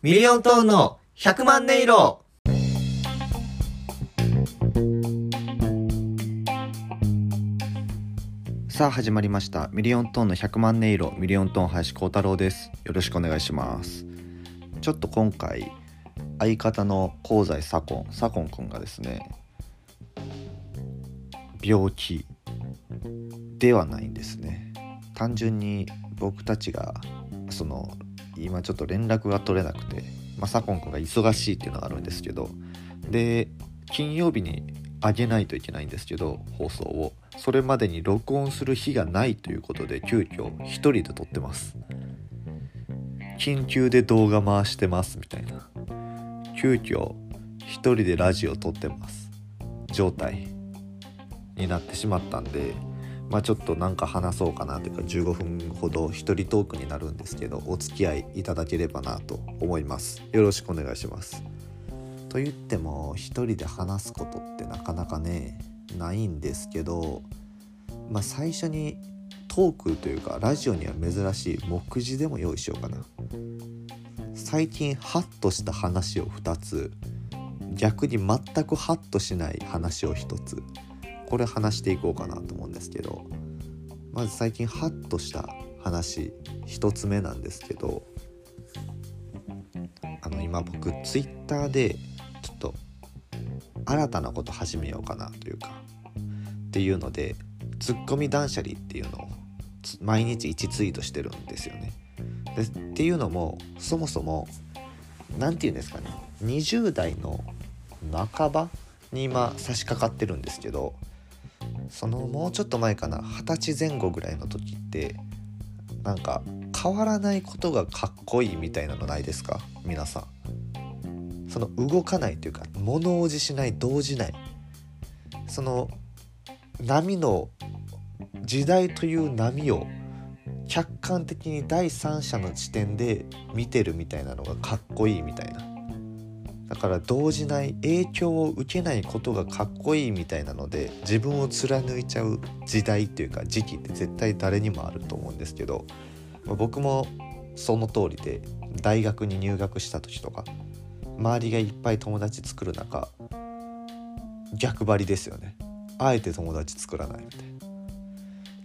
ミリオントーンの100万音色。さあ始まりました。ミリオントーンの100万音色。ミリオントーン林光太郎です。よろしくお願いします。ちょっと今回相方の香西左近左近くんがですね病気ではないんですね。単純に僕たちがその今ちょっと連絡が取れなくて、まあ、左近くが忙しいっていうのがあるんですけどで金曜日に上げないといけないんですけど放送を。それまでに録音する日がないということで急遽一人で撮ってます。緊急で動画回してますみたいな。急遽一人でラジオ撮ってます。状態になってしまったんでまあちょっとなんか話そうかなというか15分ほど一人トークになるんですけどお付き合いいただければなと思います。よろしくお願いします。と言っても一人で話すことってなかなかねないんですけど、まあ、最初にトークというかラジオには珍しい目次でも用意しようかな。最近ハッとした話を2つ逆に全くハッとしない話を1つ。これ話していこうかなと思うんですけどまず最近ハッとした話1つ目なんですけどあの今僕ツイッターでちょっと新たなこと始めようかなというかっていうのでツッコミ断捨離っていうのを毎日1ツイートしてるんですよね。でっていうのもそもそも何て言うんですかね20代の半ばに今差し掛かってるんですけどそのもうちょっと前かな二十歳前後ぐらいの時ってなんか変わらないことがかっこいいみたいなのないですか？皆さん。その動かないというか物おじしない動じない。その波の時代という波を客観的に第三者の視点で見てるみたいなのがかっこいいみたいな。だから動じない影響を受けないことがかっこいいみたいなので自分を貫いちゃう時代っていうか時期って絶対誰にもあると思うんですけど僕もその通りで大学に入学した時とか周りがいっぱい友達作る中逆張りですよね。あえて友達作らないみたいな。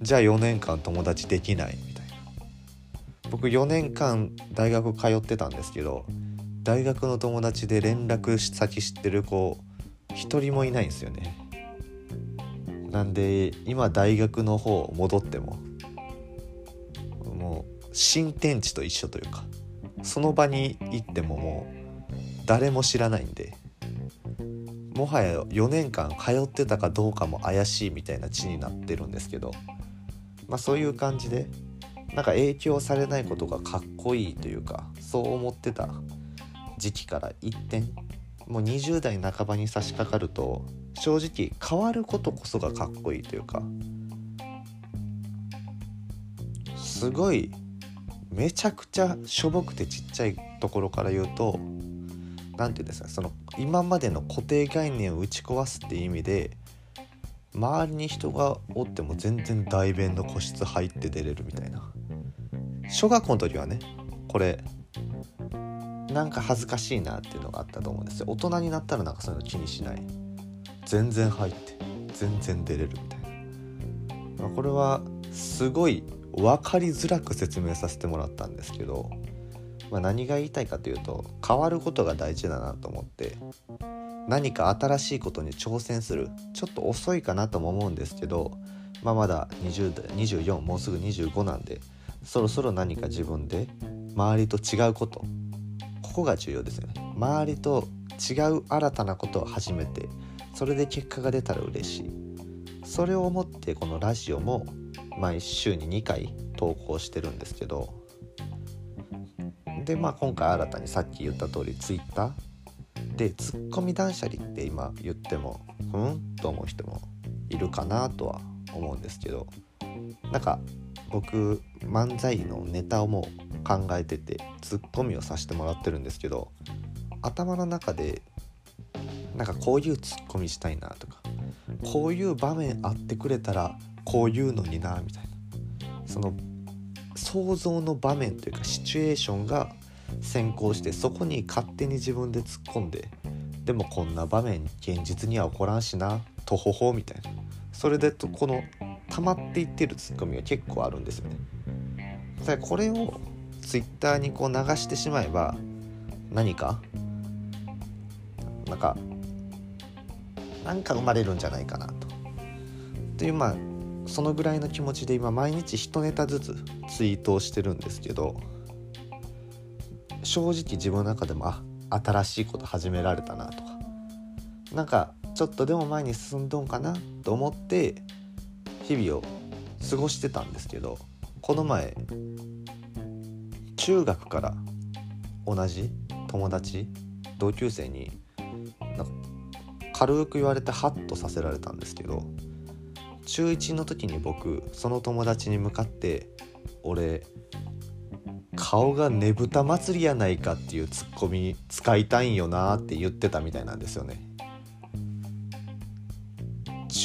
じゃあ4年間友達できないみたいな。僕4年間大学通ってたんですけど大学の友達で連絡先知ってる子一人もいないんですよね。なんで今大学の方戻ってももう新天地と一緒というかその場に行ってももう誰も知らないんでもはや4年間通ってたかどうかも怪しいみたいな地になってるんですけどまあそういう感じでなんか影響されないことがかっこいいというかそう思ってた時期から一転もう20代半ばに差し掛かると正直変わることこそがかっこいいというかすごいめちゃくちゃしょぼくてちっちゃいところから言うと何て言うんですかその今までの固定概念を打ち壊すっていう意味で周りに人がおっても全然代弁の個室入って出れるみたいな。小学校の時はねこれなんか恥ずかしいなっていうのがあったと思うんですよ。大人になったらなんかそういうの気にしない。全然入って全然出れるみたいな、まあ、これはすごい分かりづらく説明させてもらったんですけど、まあ、何が言いたいかというと変わることが大事だなと思って何か新しいことに挑戦するちょっと遅いかなとも思うんですけど、まあ、まだ20代24もうすぐ25なんでそろそろ何か自分で周りと違うことこが重要ですよね。周りと違う新たなことを始めてそれで結果が出たら嬉しい。それを思ってこのラジオも毎週に2回投稿してるんですけどでまあ今回新たにさっき言った通り Twitter でツッコミ断捨離って今言ってもうんと思う人もいるかなとは思うんですけどなんか僕漫才のネタをもう考えててツッコミをさせてもらってるんですけど頭の中でなんかこういうツッコミしたいなとかこういう場面あってくれたらこういうのになみたいな。その想像の場面というかシチュエーションが先行してそこに勝手に自分で突っ込んででもこんな場面現実には起こらんしなとほほみたいな。それでとこの溜まっていってるツッコミが結構あるんですよね。でこれをツイッターにこう流してしまえば何か？なんかなんか生まれるんじゃないかなと。っていうまあそのぐらいの気持ちで今毎日1ネタずつツイートをしてるんですけど正直自分の中でもあ新しいこと始められたなとかなんかちょっとでも前に進んどんかなと思って日々を過ごしてたんですけどこの前中学から同じ友達同級生にな軽く言われてハッとさせられたんですけど中1の時に僕その友達に向かって「俺顔がねぶた祭りやないか」っていうツッコミ使いたいんよなって言ってたみたいなんですよね。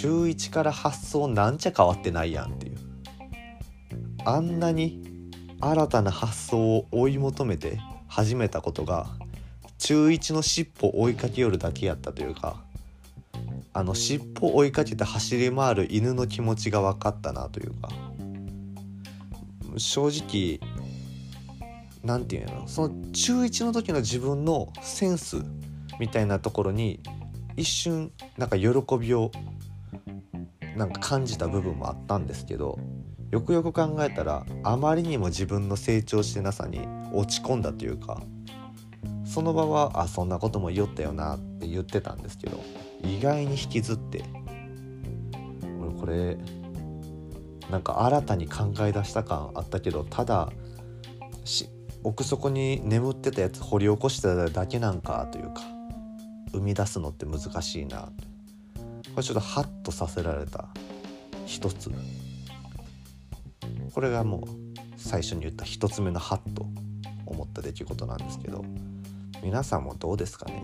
中1から発想なんちゃ変わってないやんっていう。あんなに新たな発想を追い求めて始めたことが中1の尻尾追いかけよるだけやったというかあの尻尾追いかけて走り回る犬の気持ちが分かったなというか。正直何て言うのその中1の時の自分のセンスみたいなところに一瞬なんか喜びをなんか感じた部分もあったんですけどよくよく考えたらあまりにも自分の成長してなさに落ち込んだというかその場はあそんなことも言おったよなって言ってたんですけど意外に引きずって俺これなんか新たに考え出した感あったけどただし奥底に眠ってたやつ掘り起こしてただけなんかというか生み出すのって難しいな。これちょっとハッとさせられた一つ。これがもう最初に言った一つ目のハッと思った出来事なんですけど皆さんもどうですかね？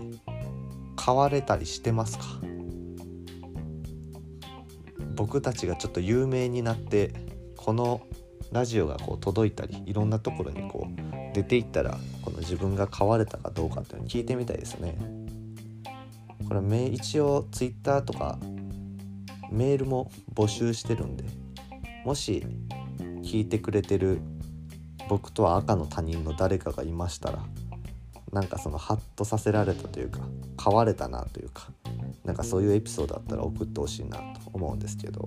買われたりしてますか？僕たちがちょっと有名になってこのラジオがこう届いたりいろんなところにこう出ていったらこの自分が買われたかどうかっていうのを聞いてみたいですね。これめ一応 Twitter とかメールも募集してるんでもし聞いてくれてる僕とは赤の他人の誰かがいましたらなんかそのハッとさせられたというか買われたなというかなんかそういうエピソードだったら送ってほしいなと思うんですけど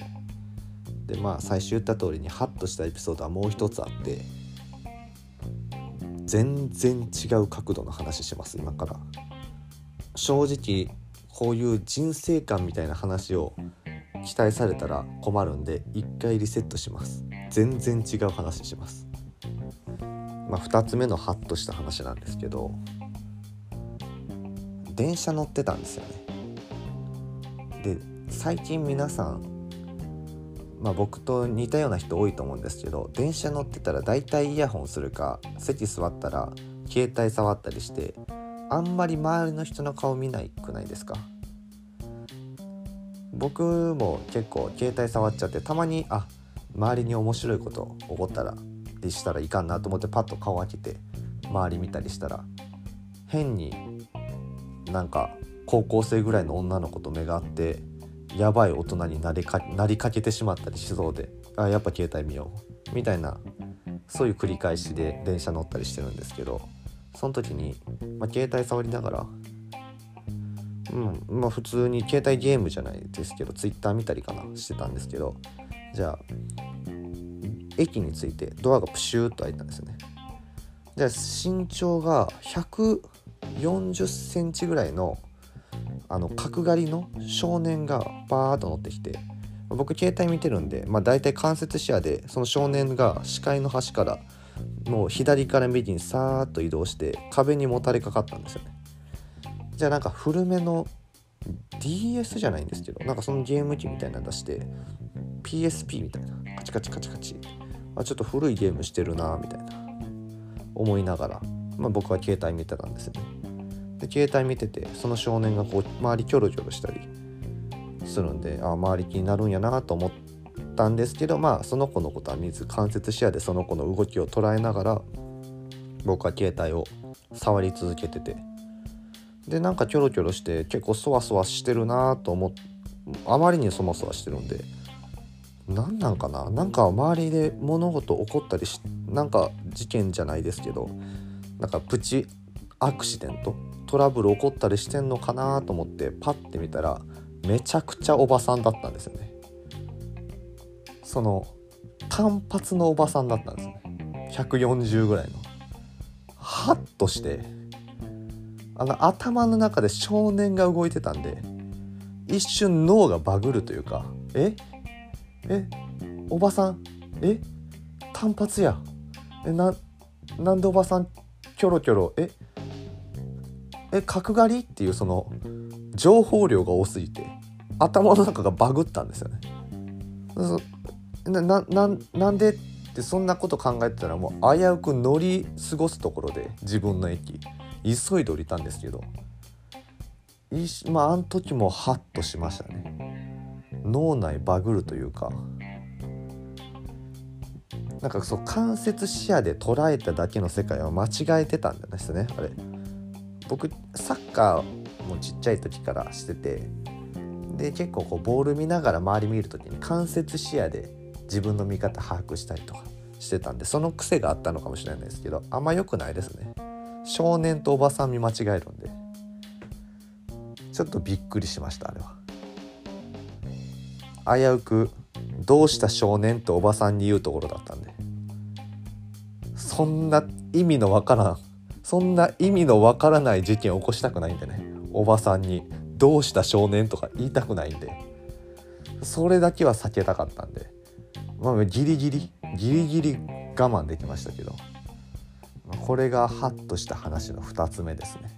でまあ最初言った通りにハッとしたエピソードはもう一つあって全然違う角度の話します今から。正直こういう人生観みたいな話を期待されたら困るんで一回リセットします。全然違う話します。まあ2つ目のハッとした話なんですけど電車乗ってたんですよね。で最近皆さんまあ僕と似たような人多いと思うんですけど電車乗ってたら大体イヤホンするか席座ったら携帯触ったりしてあんまり周りの人の顔見ないくないですか？僕も結構携帯触っちゃってたまにあ周りに面白いこと起こったらでしたらいかんなと思ってパッと顔開けて周り見たりしたら変になんか高校生ぐらいの女の子と目が合ってやばい大人になりかなりかけてしまったりしそうであやっぱ携帯見ようみたいなそういう繰り返しで電車乗ったりしてるんですけどその時に、まあ、携帯触りながらうん。まあ普通に携帯ゲームじゃないですけど Twitter 見たりかなしてたんですけどじゃあ駅に着いてドアがプシューっと開いたんですよね。で身長が140センチぐらいのあの角刈りの少年がバーッと乗ってきて僕携帯見てるんで、まあ、大体間接視野でその少年が視界の端からもう左から右にさーっと移動して壁にもたれかかったんですよね。じゃあなんか古めの DS じゃないんですけどなんかそのゲーム機みたいなの出して PSP みたいな。カチカチカチカチ。あちょっと古いゲームしてるなみたいな。思いながら、まあ、僕は携帯見てたんですよね。で携帯見ててその少年がこう周りキョロキョロしたりするんであ周り気になるんやなと思ったんですけどまあその子のことは見ず間接視野でその子の動きを捉えながら僕は携帯を触り続けてて。でなんかキョロキョロして結構そわそわしてるなと思っあまりにそわそわしてるんで何なんかな？なんか周りで物事起こったりしなんか事件じゃないですけどなんかプチアクシデント？トラブル起こったりしてんのかなと思ってパッて見たらめちゃくちゃおばさんだったんですよね。その単発のおばさんだったんですね。140ぐらいの。ハッとしてあの頭の中で少年が動いてたんで一瞬脳がバグるというかえ？え？おばさん？え？単発や。えななんでおばさんキョロキョロえ？え角刈り？っていうその情報量が多すぎて頭の中がバグったんですよね。なななんでってそんなこと考えてたらもう危うく乗り過ごすところで自分の駅。急いで降りたんですけどいしまああの時もハッとしましたね。脳内バグるというかなんかそう間接視野で捉えただけの世界は間違えてたんですねあれ。僕サッカーもちっちゃい時からしててで結構こうボール見ながら周り見る時に間接視野で自分の見方把握したりとかしてたんでその癖があったのかもしれないですけどあんま良くないですね。少年とおばさん見間違えるんで。ちょっとびっくりしましたあれは。危うくどうした少年とおばさんに言うところだったんで。そんな意味のわからんそんな意味のわからない事件を起こしたくないんでね。おばさんに「どうした少年?」とか言いたくないんで。それだけは避けたかったんで。まあギリギリギリギリ我慢できましたけど。これがハッとした話の2つ目ですね。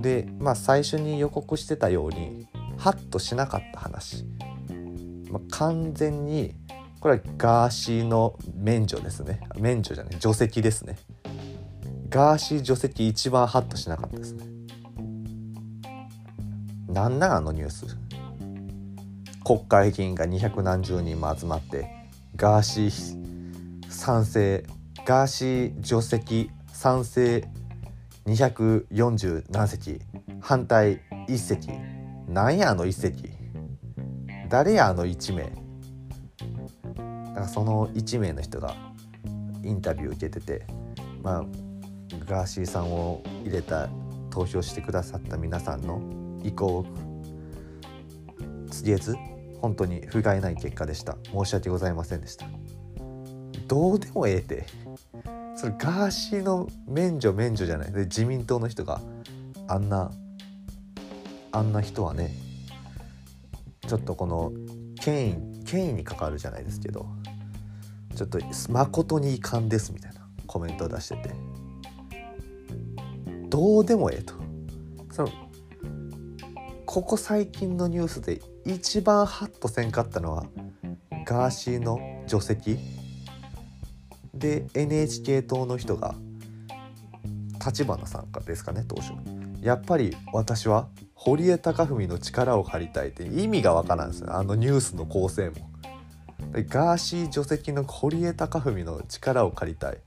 でまあ最初に予告してたようにハッとしなかった話、まあ、完全にこれはガーシーの免除ですね。免除じゃない除籍ですね。ガーシー除籍一番ハッとしなかったですね。なんなんあのニュース？国会議員が二百何十人も集まってガーシー賛成ガーシー除籍賛成240何席。反対1席。なんやあの1席。誰やあの1名。だからその1名の人がインタビュー受けててまあガーシーさんを入れた投票してくださった皆さんの意向を告げず本当に不甲斐ない結果でした。申し訳ございませんでした。どうでもええって。それガーシーの免除免除じゃない？で自民党の人があんなあんな人はねちょっとこの権威権威に関わるじゃないですけどちょっと誠に遺憾ですみたいなコメントを出してて。どうでもええと。そのここ最近のニュースで一番ハッとせんかったのはガーシーの除籍で NHK 党の人が立花さんかですかね当初。やっぱり私は堀江貴文の力を借りたいって意味がわからんですよあのニュースの構成も。ガーシー除籍の堀江貴文の力を借りたい。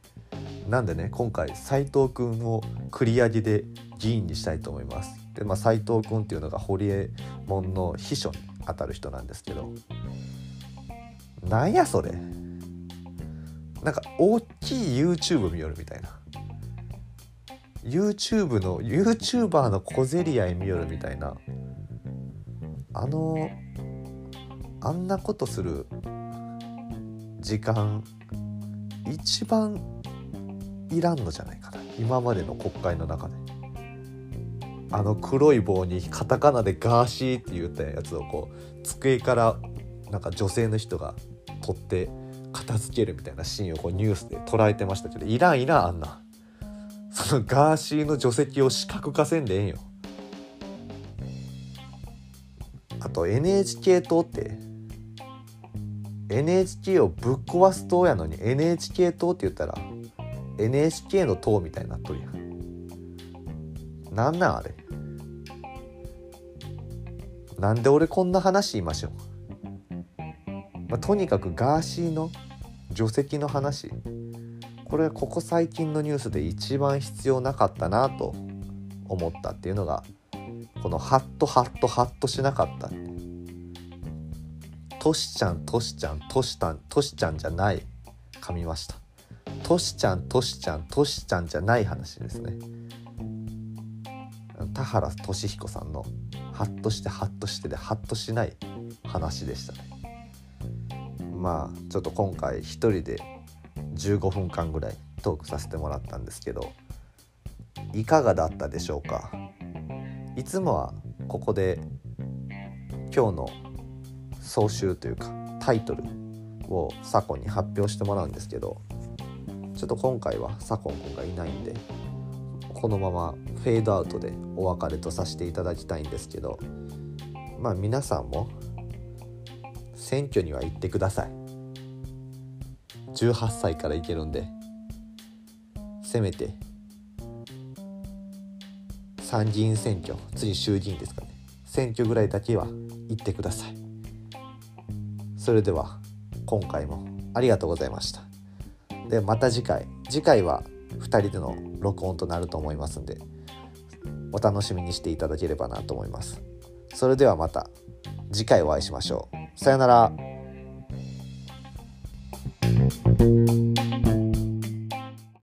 なんでね今回斉藤君を繰り上げで議員にしたいと思います。でまあ斉藤君っていうのが堀江門の秘書にあたる人なんですけど。なんやそれ。なんか大きい YouTube 見よるみたいな。YouTube の YouTuber の小競り合い見よるみたいな。あのあんなことする時間一番いらんのじゃないかな。今までの国会の中で。あの黒い棒にカタカナで「ガーシー」って言ったやつをこう机からなんか女性の人が取って片付けるみたいなシーンをこうニュースで捉えてましたけどいらんいらんあんな。そのガーシーの除籍を視覚化せんでええんよ。あと NHK 党って NHK をぶっ壊す党やのに NHK 党って言ったら NHK の党みたいになっとるやん。なんなんあれ？なんで俺こんな話言いましょう、まあ、とにかくガーシーの除籍の話。これここ最近のニュースで一番必要なかったなと思ったっていうのがこのハッとハッとハッとしなかった。トシちゃんトシちゃんトシたんトシちゃんじゃない。噛みました。トシちゃんトシちゃんトシちゃんじゃない話ですね。田原俊彦さんの「ハッとしてハッとして」でハッとしない話でしたね。まあちょっと今回一人で15分間ぐらいトークさせてもらったんですけどいかがだったでしょうか？いつもはここで今日の総集というかタイトルをサコンに発表してもらうんですけどちょっと今回はサコン君がいないんでこのままフェードアウトでお別れとさせていただきたいんですけどまあ皆さんも選挙には行ってください。18歳から行けるんで。せめて参議院選挙次衆議院ですかね。選挙ぐらいだけは行ってください。それでは今回もありがとうございました。でまた次回。次回は2人での録音となると思いますんでお楽しみにしていただければなと思います。それではまた。次回お会いしましょう。さよなら。